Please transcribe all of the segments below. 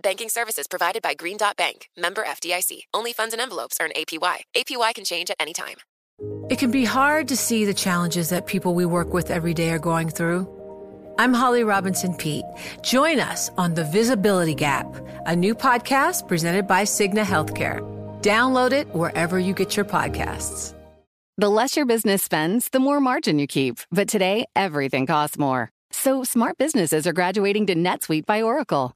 Banking services provided by Green Dot Bank, member FDIC. Only funds and envelopes earn APY. APY can change at any time. It can be hard to see the challenges that people we work with every day are going through. I'm Holly Robinson Peete. Join us on The Visibility Gap, a new podcast presented by Cigna Healthcare. Download it wherever you get your podcasts. The less your business spends, the more margin you keep. But today, everything costs more. So smart businesses are graduating to NetSuite by Oracle.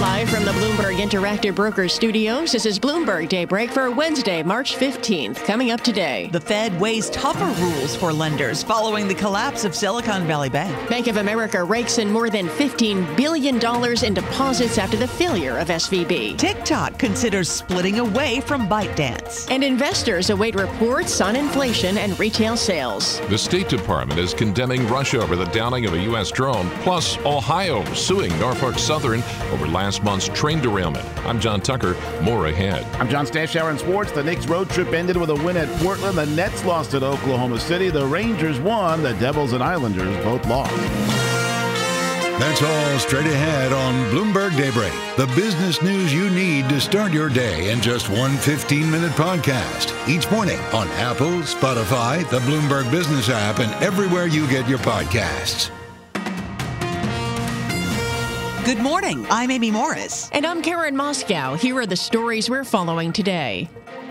Live from the Bloomberg Interactive Brokers studios, this is Bloomberg Daybreak for Wednesday, March 15th. Coming up today. The Fed weighs tougher rules for lenders following the collapse of Silicon Valley Bank. Bank of America rakes in more than $15 billion in deposits after the failure of SVB. TikTok considers splitting away from ByteDance. And investors await reports on inflation and retail sales. The State Department is condemning Russia over the downing of a U.S. drone, plus Ohio suing Norfolk Southern over last last month's train derailment. I'm John Tucker. More ahead. I'm John Stashower in sports. The Knicks road trip ended with a win at Portland. The Nets lost at Oklahoma City. The Rangers won. The Devils and Islanders both lost. That's all straight ahead on Bloomberg Daybreak. The business news you need to start your day in just one 15 minute podcast. Each morning on Apple, Spotify, the Bloomberg Business app, and everywhere you get your podcasts. Good morning. I'm Amy Morris. And I'm Karen Moscow. Here are the stories we're following today.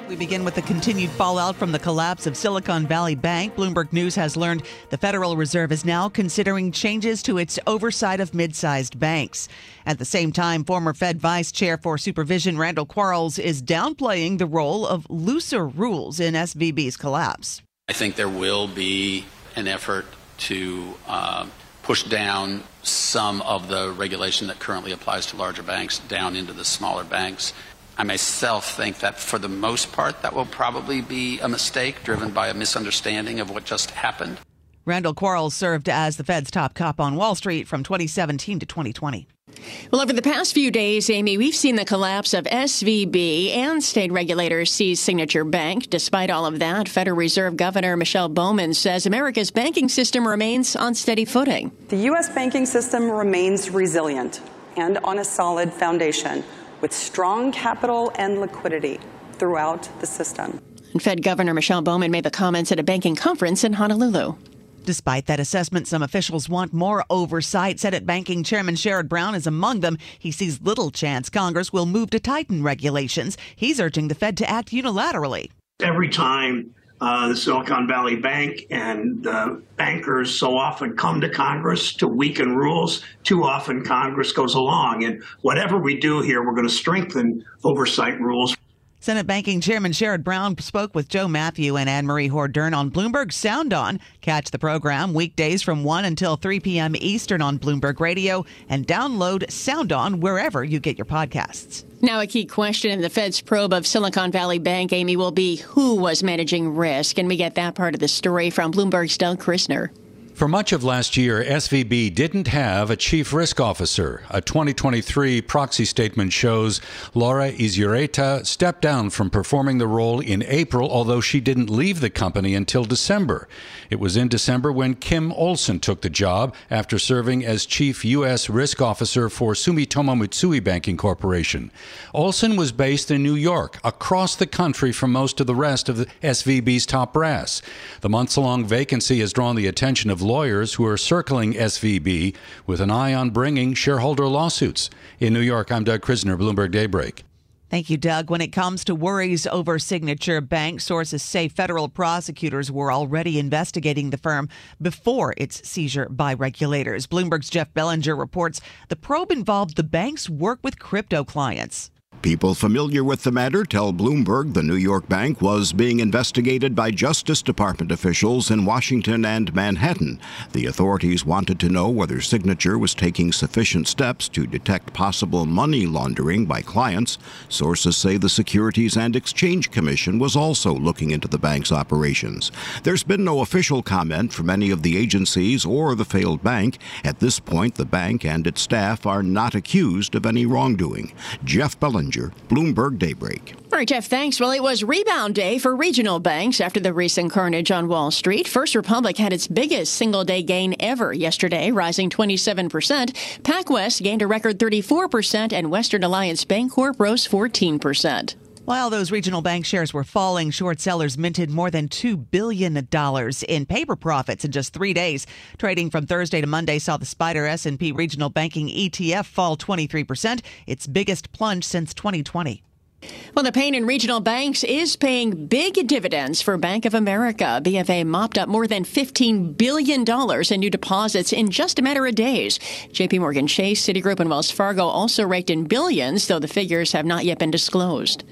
We begin with the continued fallout from the collapse of Silicon Valley Bank. Bloomberg News has learned the Federal Reserve is now considering changes to its oversight of mid sized banks. At the same time, former Fed Vice Chair for Supervision Randall Quarles is downplaying the role of looser rules in SVB's collapse. I think there will be an effort to. Uh, push down some of the regulation that currently applies to larger banks down into the smaller banks. I myself think that for the most part, that will probably be a mistake driven by a misunderstanding of what just happened. Randall Quarles served as the Fed's top cop on Wall Street from 2017 to 2020. Well, over the past few days, Amy, we've seen the collapse of SVB and state regulators seize Signature Bank. Despite all of that, Federal Reserve Governor Michelle Bowman says America's banking system remains on steady footing. The U.S. banking system remains resilient and on a solid foundation with strong capital and liquidity throughout the system. And Fed Governor Michelle Bowman made the comments at a banking conference in Honolulu. Despite that assessment, some officials want more oversight. Senate Banking Chairman Sherrod Brown is among them. He sees little chance Congress will move to tighten regulations. He's urging the Fed to act unilaterally. Every time uh, the Silicon Valley Bank and bankers so often come to Congress to weaken rules. Too often Congress goes along. And whatever we do here, we're going to strengthen oversight rules. Senate Banking Chairman Sherrod Brown spoke with Joe Matthew and Annmarie Hordern on Bloomberg Sound On. Catch the program weekdays from 1 until 3 p.m. Eastern on Bloomberg Radio and download Sound On wherever you get your podcasts. Now, a key question in the Fed's probe of Silicon Valley Bank, Amy, will be who was managing risk. And we get that part of the story from Bloomberg's Doug Krizner. For much of last year, SVB didn't have a chief risk officer. A 2023 proxy statement shows Laura Izurieta stepped down from performing the role in April, although she didn't leave the company until December. It was in December when Kim Olson took the job after serving as chief U.S. risk officer for Sumitomo Mitsui Banking Corporation. Olson was based in New York, across the country from most of the rest of the SVB's top brass. The months long vacancy has drawn the attention of lawyers who are circling SVB with an eye on bringing shareholder lawsuits. In New York, I'm Doug Krizner, Bloomberg Daybreak. Thank you, Doug. When it comes to worries over Signature Bank, sources say federal prosecutors were already investigating the firm before its seizure by regulators. Bloomberg's Jeff Bellinger reports the probe involved the bank's work with crypto clients. People familiar with the matter tell Bloomberg the New York bank was being investigated by Justice Department officials in Washington and Manhattan. The authorities wanted to know whether Signature was taking sufficient steps to detect possible money laundering by clients. Sources say the Securities and Exchange Commission was also looking into the bank's operations. There's been no official comment from any of the agencies or the failed bank. At this point, the bank and its staff are not accused of any wrongdoing. Jeff Bellinger Bloomberg Daybreak. All right, Jeff, thanks. Well, it was rebound day for regional banks after the recent carnage on Wall Street. First Republic had its biggest single day gain ever yesterday, rising 27%. PacWest gained a record 34%, and Western Alliance Bancorp rose 14%. While those regional bank shares were falling, short sellers minted more than $2 billion in paper profits in just three days. Trading from Thursday to Monday saw the SPDR S&P Regional Banking ETF fall 23%, its biggest plunge since 2020. Well, the pain in regional banks is paying big dividends for Bank of America. BofA mopped up more than $15 billion in new deposits in just a matter of days. JP Morgan Chase, Citigroup, and Wells Fargo also raked in billions, though the figures have not yet been disclosed.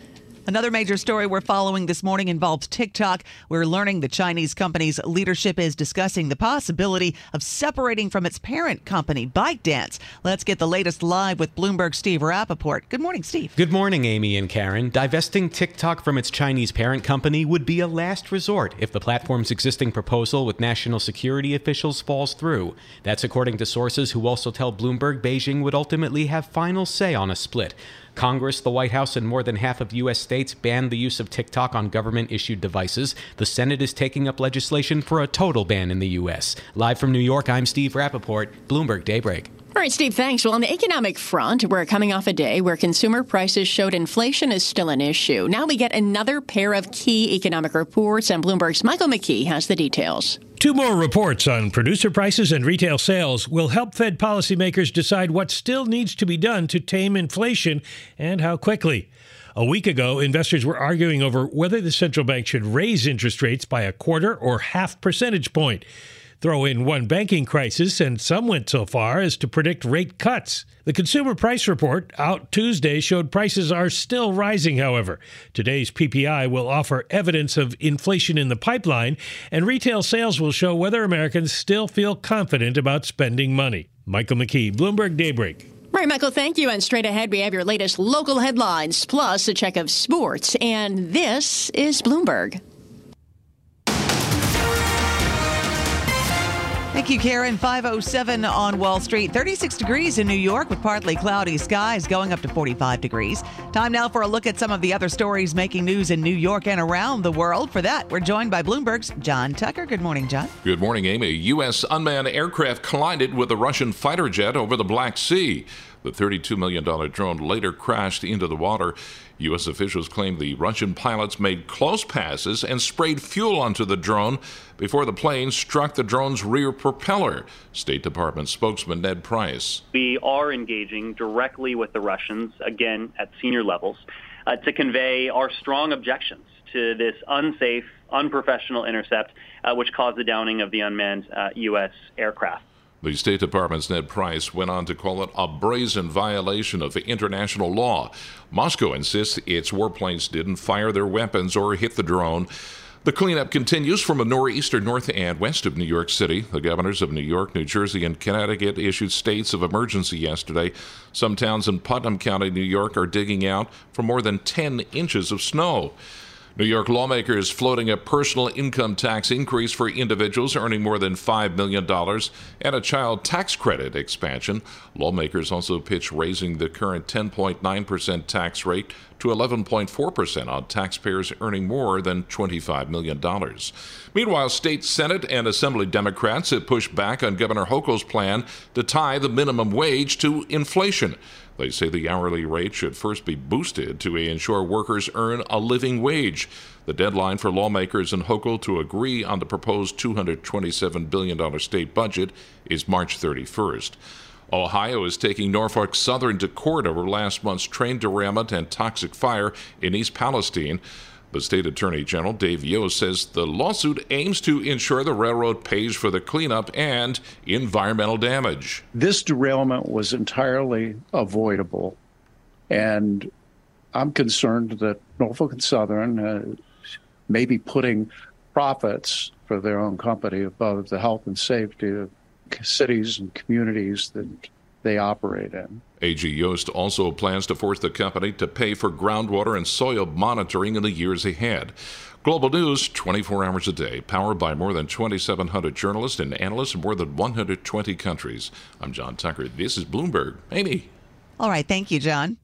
Another major story we're following this morning involves TikTok. We're learning the Chinese company's leadership is discussing the possibility of separating from its parent company, ByteDance. Let's get the latest live with Bloomberg Steve Rappaport. Good morning, Steve. Good morning, Amy and Karen. Divesting TikTok from its Chinese parent company would be a last resort if the platform's existing proposal with national security officials falls through. That's according to sources who also tell Bloomberg Beijing would ultimately have final say on a split. Congress, the White House, and more than half of U.S. states banned the use of TikTok on government issued devices. The Senate is taking up legislation for a total ban in the U.S. Live from New York, I'm Steve Rappaport, Bloomberg Daybreak. All right, Steve, thanks. Well, on the economic front, we're coming off a day where consumer prices showed inflation is still an issue. Now we get another pair of key economic reports, and Bloomberg's Michael McKee has the details. Two more reports on producer prices and retail sales will help Fed policymakers decide what still needs to be done to tame inflation and how quickly. A week ago, investors were arguing over whether the central bank should raise interest rates by a quarter or half percentage point. Throw in one banking crisis, and some went so far as to predict rate cuts. The Consumer Price Report out Tuesday showed prices are still rising, however. Today's PPI will offer evidence of inflation in the pipeline, and retail sales will show whether Americans still feel confident about spending money. Michael McKee, Bloomberg Daybreak. All right, Michael, thank you. And straight ahead, we have your latest local headlines, plus a check of sports. And this is Bloomberg. Thank you, Karen. 507 on Wall Street. 36 degrees in New York with partly cloudy skies going up to 45 degrees. Time now for a look at some of the other stories making news in New York and around the world. For that, we're joined by Bloomberg's John Tucker. Good morning, John. Good morning, Amy. U.S. unmanned aircraft collided with a Russian fighter jet over the Black Sea. The $32 million drone later crashed into the water. U.S. officials claim the Russian pilots made close passes and sprayed fuel onto the drone before the plane struck the drone's rear propeller. State Department spokesman Ned Price. We are engaging directly with the Russians, again at senior levels, uh, to convey our strong objections to this unsafe, unprofessional intercept, uh, which caused the downing of the unmanned uh, U.S. aircraft. The State Department's Ned Price went on to call it a brazen violation of international law. Moscow insists its warplanes didn't fire their weapons or hit the drone. The cleanup continues from the northeastern, north, and west of New York City. The governors of New York, New Jersey, and Connecticut issued states of emergency yesterday. Some towns in Putnam County, New York, are digging out for more than 10 inches of snow. New York lawmakers floating a personal income tax increase for individuals earning more than $5 million and a child tax credit expansion. Lawmakers also pitch raising the current 10.9% tax rate to 11.4% on taxpayers earning more than $25 million. Meanwhile, state Senate and Assembly Democrats have pushed back on Governor Hochul's plan to tie the minimum wage to inflation. They say the hourly rate should first be boosted to ensure workers earn a living wage. The deadline for lawmakers in Hochul to agree on the proposed $227 billion state budget is March 31st. Ohio is taking Norfolk Southern to court over last month's train derailment and toxic fire in East Palestine. The state attorney general, Dave Yost, says the lawsuit aims to ensure the railroad pays for the cleanup and environmental damage. This derailment was entirely avoidable, and I'm concerned that Norfolk and Southern uh, may be putting profits for their own company above the health and safety of cities and communities that they operate in. AG Yost also plans to force the company to pay for groundwater and soil monitoring in the years ahead. Global News 24 hours a day, powered by more than 2,700 journalists and analysts in more than 120 countries. I'm John Tucker. This is Bloomberg. Amy. All right. Thank you, John.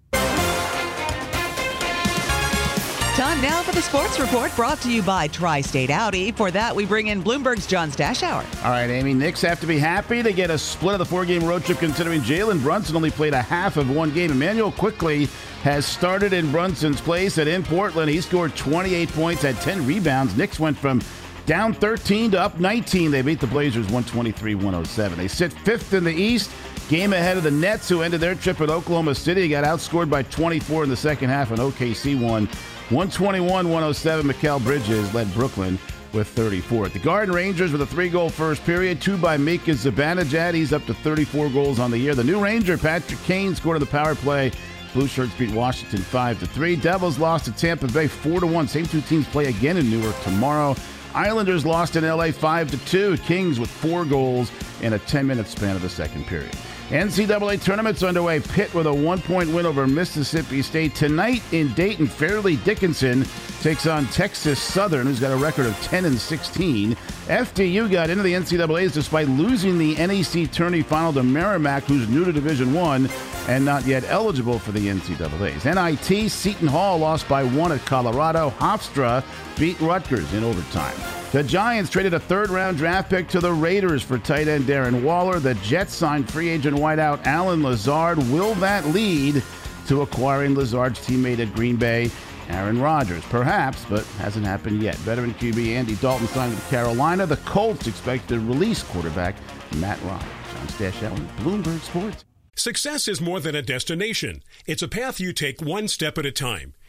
Time now for the sports report brought to you by Tri State Audi. For that, we bring in Bloomberg's John Stashower. All right, Amy. Knicks have to be happy to get a split of the four game road trip considering Jalen Brunson only played a half of one game. Immanuel Quickley has started in Brunson's place and in Portland. He scored 28 points, had 10 rebounds. Knicks went from down 13 to up 19. They beat the Blazers 123 107. They sit fifth in the East. Game ahead of the Nets, who ended their trip at Oklahoma City. Got outscored by 24 in the second half, and OKC won 121 107. Mikal Bridges led Brooklyn with 34. The Garden Rangers with a three goal first period, two by Mika Zibanejad. He's up to 34 goals on the year. The new Ranger, Patrick Kane, scored on the power play. Blue Shirts beat Washington 5 to 3. Devils lost to Tampa Bay 4 to 1. Same two teams play again in Newark tomorrow. Islanders lost in LA 5 to 2. Kings with four goals in a 10 minute span of the second period. NCAA tournaments underway. Pitt with a one point win over Mississippi State. Tonight in Dayton, Fairleigh Dickinson takes on Texas Southern, who's got a record of 10 and 16. FDU got into the NCAAs despite losing the NEC tourney final to Merrimack, who's new to Division One and not yet eligible for the NCAAs. NIT, Seton Hall lost by one at Colorado. Hofstra beat Rutgers in overtime. The Giants traded a third round draft pick to the Raiders for tight end Darren Waller. The Jets signed free agent wideout Allen Lazard. Will that lead to acquiring Lazard's teammate at Green Bay, Aaron Rodgers? Perhaps, but hasn't happened yet. Veteran QB Andy Dalton signed with Carolina. The Colts expect to release quarterback Matt Ryan. John Stashower, Bloomberg Sports. Success is more than a destination. It's a path you take one step at a time.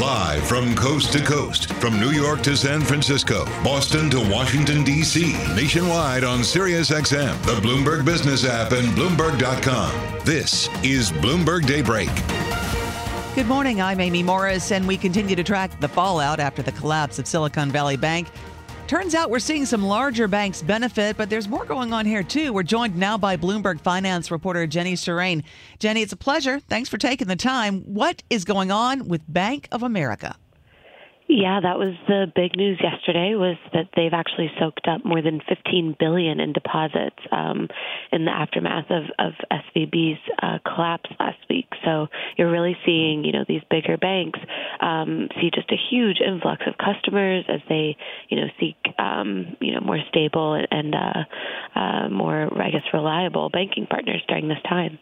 Live from coast to coast, from New York to San Francisco, Boston to Washington, D.C., nationwide on SiriusXM, the Bloomberg Business app, and Bloomberg.com. This is Bloomberg Daybreak. Good morning. I'm Amy Morris, and we continue to track the fallout after the collapse of Silicon Valley Bank. Turns out we're seeing some larger banks benefit, but there's more going on here too. We're joined now by Bloomberg finance reporter Jenny Surane. Jenny, it's a pleasure. Thanks for taking the time. What is going on with Bank of America? Yeah, that was the big news yesterday. Was that they've actually soaked up more than 15 billion in deposits um, in the aftermath of, of SVB's uh, collapse last week. So you're really seeing, you know, these bigger banks um, see just a huge influx of customers as they, you know, seek, um, you know, more stable and uh, uh, more, I guess, reliable banking partners during this time.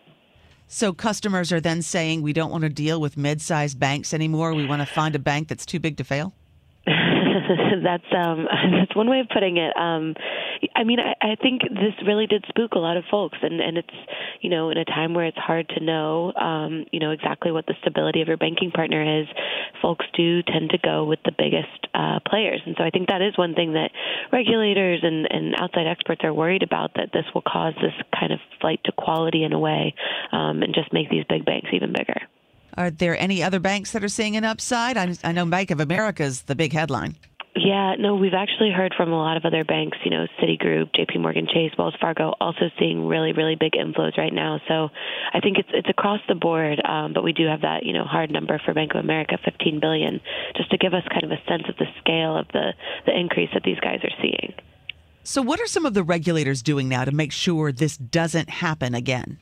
So customers are then saying we don't want to deal with mid-sized banks anymore. We want to find a bank that's too big to fail. that's um that's one way of putting it. Um I mean I, I think this really did spook a lot of folks and, and it's you know, in a time where it's hard to know um, you know, exactly what the stability of your banking partner is, folks do tend to go with the biggest uh, players. And so I think that is one thing that regulators and, and outside experts are worried about that this will cause this kind of flight to quality in a way um, and just make these big banks even bigger. Are there any other banks that are seeing an upside? I, I know Bank of America is the big headline. Yeah, no, we've actually heard from a lot of other banks, you know, Citigroup, JP Morgan Chase, Wells Fargo, also seeing really, really big inflows right now. So I think it's it's across the board, um, but we do have that, you know, hard number for Bank of America, 15 billion, just to give us kind of a sense of the scale of the, the increase that these guys are seeing. So what are some of the regulators doing now to make sure this doesn't happen again?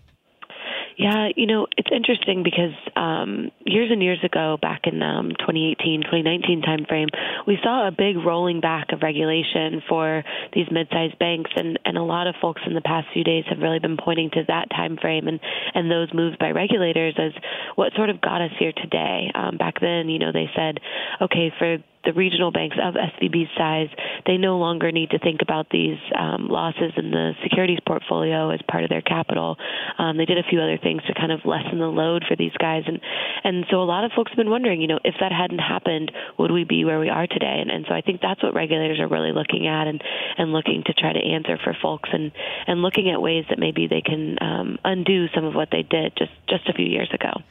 Yeah, you know, it's interesting because um, years and years ago, back in um, 2018, 2019 timeframe, we saw a big rolling back of regulation for these mid-sized banks, and, and a lot of folks in the past few days have really been pointing to that timeframe and, and those moves by regulators as what sort of got us here today. Um, back then, you know, they said, okay, for the regional banks of SVB's size, they no longer need to think about these um, losses in the securities portfolio as part of their capital. Um, they did a few other things to kind of lessen the load for these guys, and and so a lot of folks have been wondering, you know, if that hadn't happened, would we be where we are today? And, and so I think that's what regulators are really looking at and and looking to try to answer for folks, and and looking at ways that maybe they can um, undo some of what they did just just a few years ago.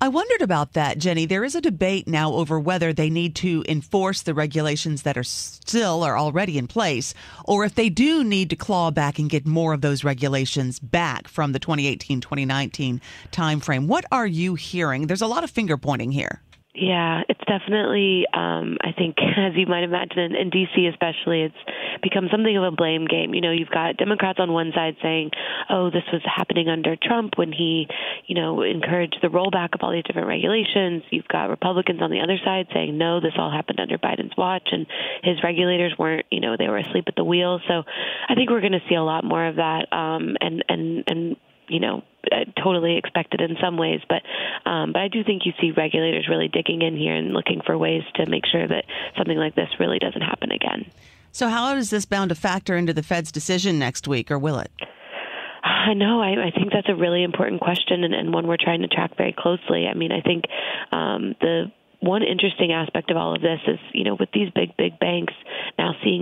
I wondered about that, Jenny. There is a debate now over whether they need to enforce the regulations that are still are already in place, or if they do need to claw back and get more of those regulations back from the 2018 2019 timeframe. What are you hearing? There's a lot of finger pointing here. Yeah, it's definitely, um, I think, as you might imagine, in, D.C. especially, it's become something of a blame game. You know, you've got Democrats on one side saying, oh, this was happening under Trump when he, you know, encouraged the rollback of all these different regulations. You've got Republicans on the other side saying, no, this all happened under Biden's watch, and his regulators weren't, you know, they were asleep at the wheel. So I think we're going to see a lot more of that, um, and, and, and you know, uh, totally expected in some ways, but um, but I do think you see regulators really digging in here and looking for ways to make sure that something like this really doesn't happen again. So, how is this bound to factor into the Fed's decision next week, or will it? I know. I, I think that's a really important question and, and one we're trying to track very closely. I mean, I think um, the one interesting aspect of all of this is, you know, with these big, big banks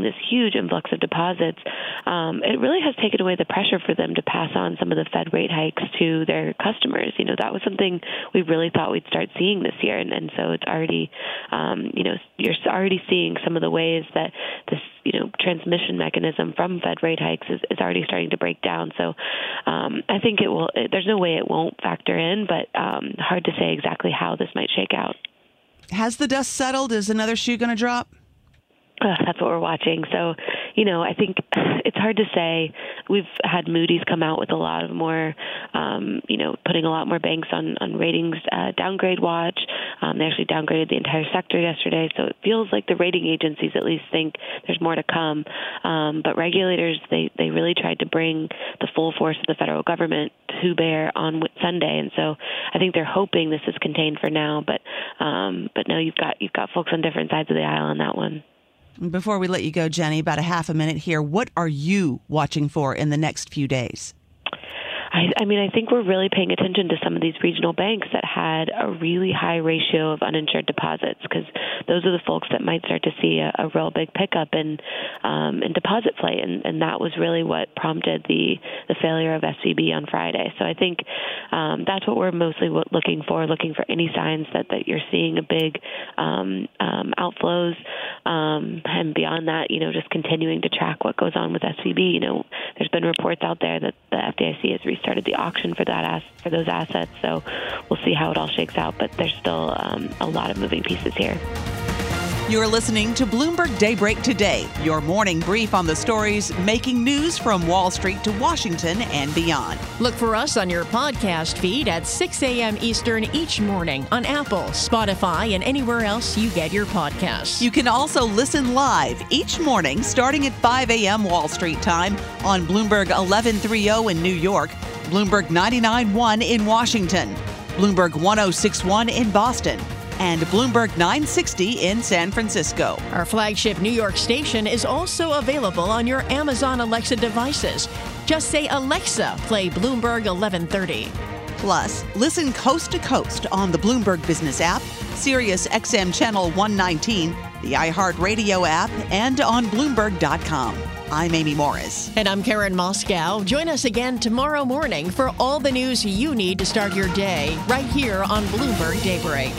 this huge influx of deposits, um, it really has taken away the pressure for them to pass on some of the Fed rate hikes to their customers. You know, that was something we really thought we'd start seeing this year, and, and so it's already, um, you know, you're already seeing some of the ways that this, you know, transmission mechanism from Fed rate hikes is, is already starting to break down. So um, I think it will. There's no way it won't factor in, but um, hard to say exactly how this might shake out. Has the dust settled? Is another shoe going to drop? Uh, that's what we're watching. So, you know, I think it's hard to say. We've had Moody's come out with a lot of more, um, you know, putting a lot more banks on on ratings uh, downgrade watch. Um, they actually downgraded the entire sector yesterday, so it feels like the rating agencies at least think there's more to come. Um, but regulators, they they really tried to bring the full force of the federal government to bear on Sunday, and so I think they're hoping this is contained for now. But um, but no, you've got you've got folks on different sides of the aisle on that one. Before we let you go, Jenny, about a half a minute here. What are you watching for in the next few days? I, I mean, I think we're really paying attention to some of these regional banks that had a really high ratio of uninsured deposits because those are the folks that might start to see a, a real big pickup in um, in deposit play, and, and that was really what prompted the the failure of SVB on Friday. So I think um, that's what we're mostly looking for, looking for any signs that that you're seeing a big um, um, outflows, um, and beyond that, you know, just continuing to track what goes on with SVB. You know, there's been reports out there that the FDIC has restarted the auction for that ass- for those assets. So we'll see how it all shakes out. But there's still um, a lot of moving pieces here. You're listening to Bloomberg Daybreak Today, your morning brief on the stories making news from Wall Street to Washington and beyond. Look for us on your podcast feed at 6 a.m. Eastern each morning on Apple, Spotify, and anywhere else you get your podcasts. You can also listen live each morning starting at 5 a.m. Wall Street time on Bloomberg 1130 in New York, Bloomberg 99.1 in Washington, Bloomberg 1061 in Boston and Bloomberg 960 in San Francisco. Our flagship New York station is also available on your Amazon Alexa devices. Just say, Alexa, play Bloomberg 1130. Plus, listen coast to coast on the Bloomberg Business app, Sirius XM Channel 119, the iHeartRadio app, and on Bloomberg.com. I'm Amy Morris. And I'm Karen Moscow. Join us again tomorrow morning for all the news you need to start your day right here on Bloomberg Daybreak.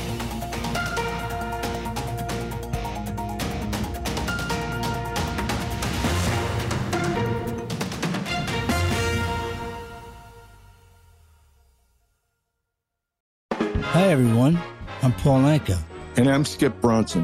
Hi, everyone. I'm Paul Anka. And I'm Skip Bronson.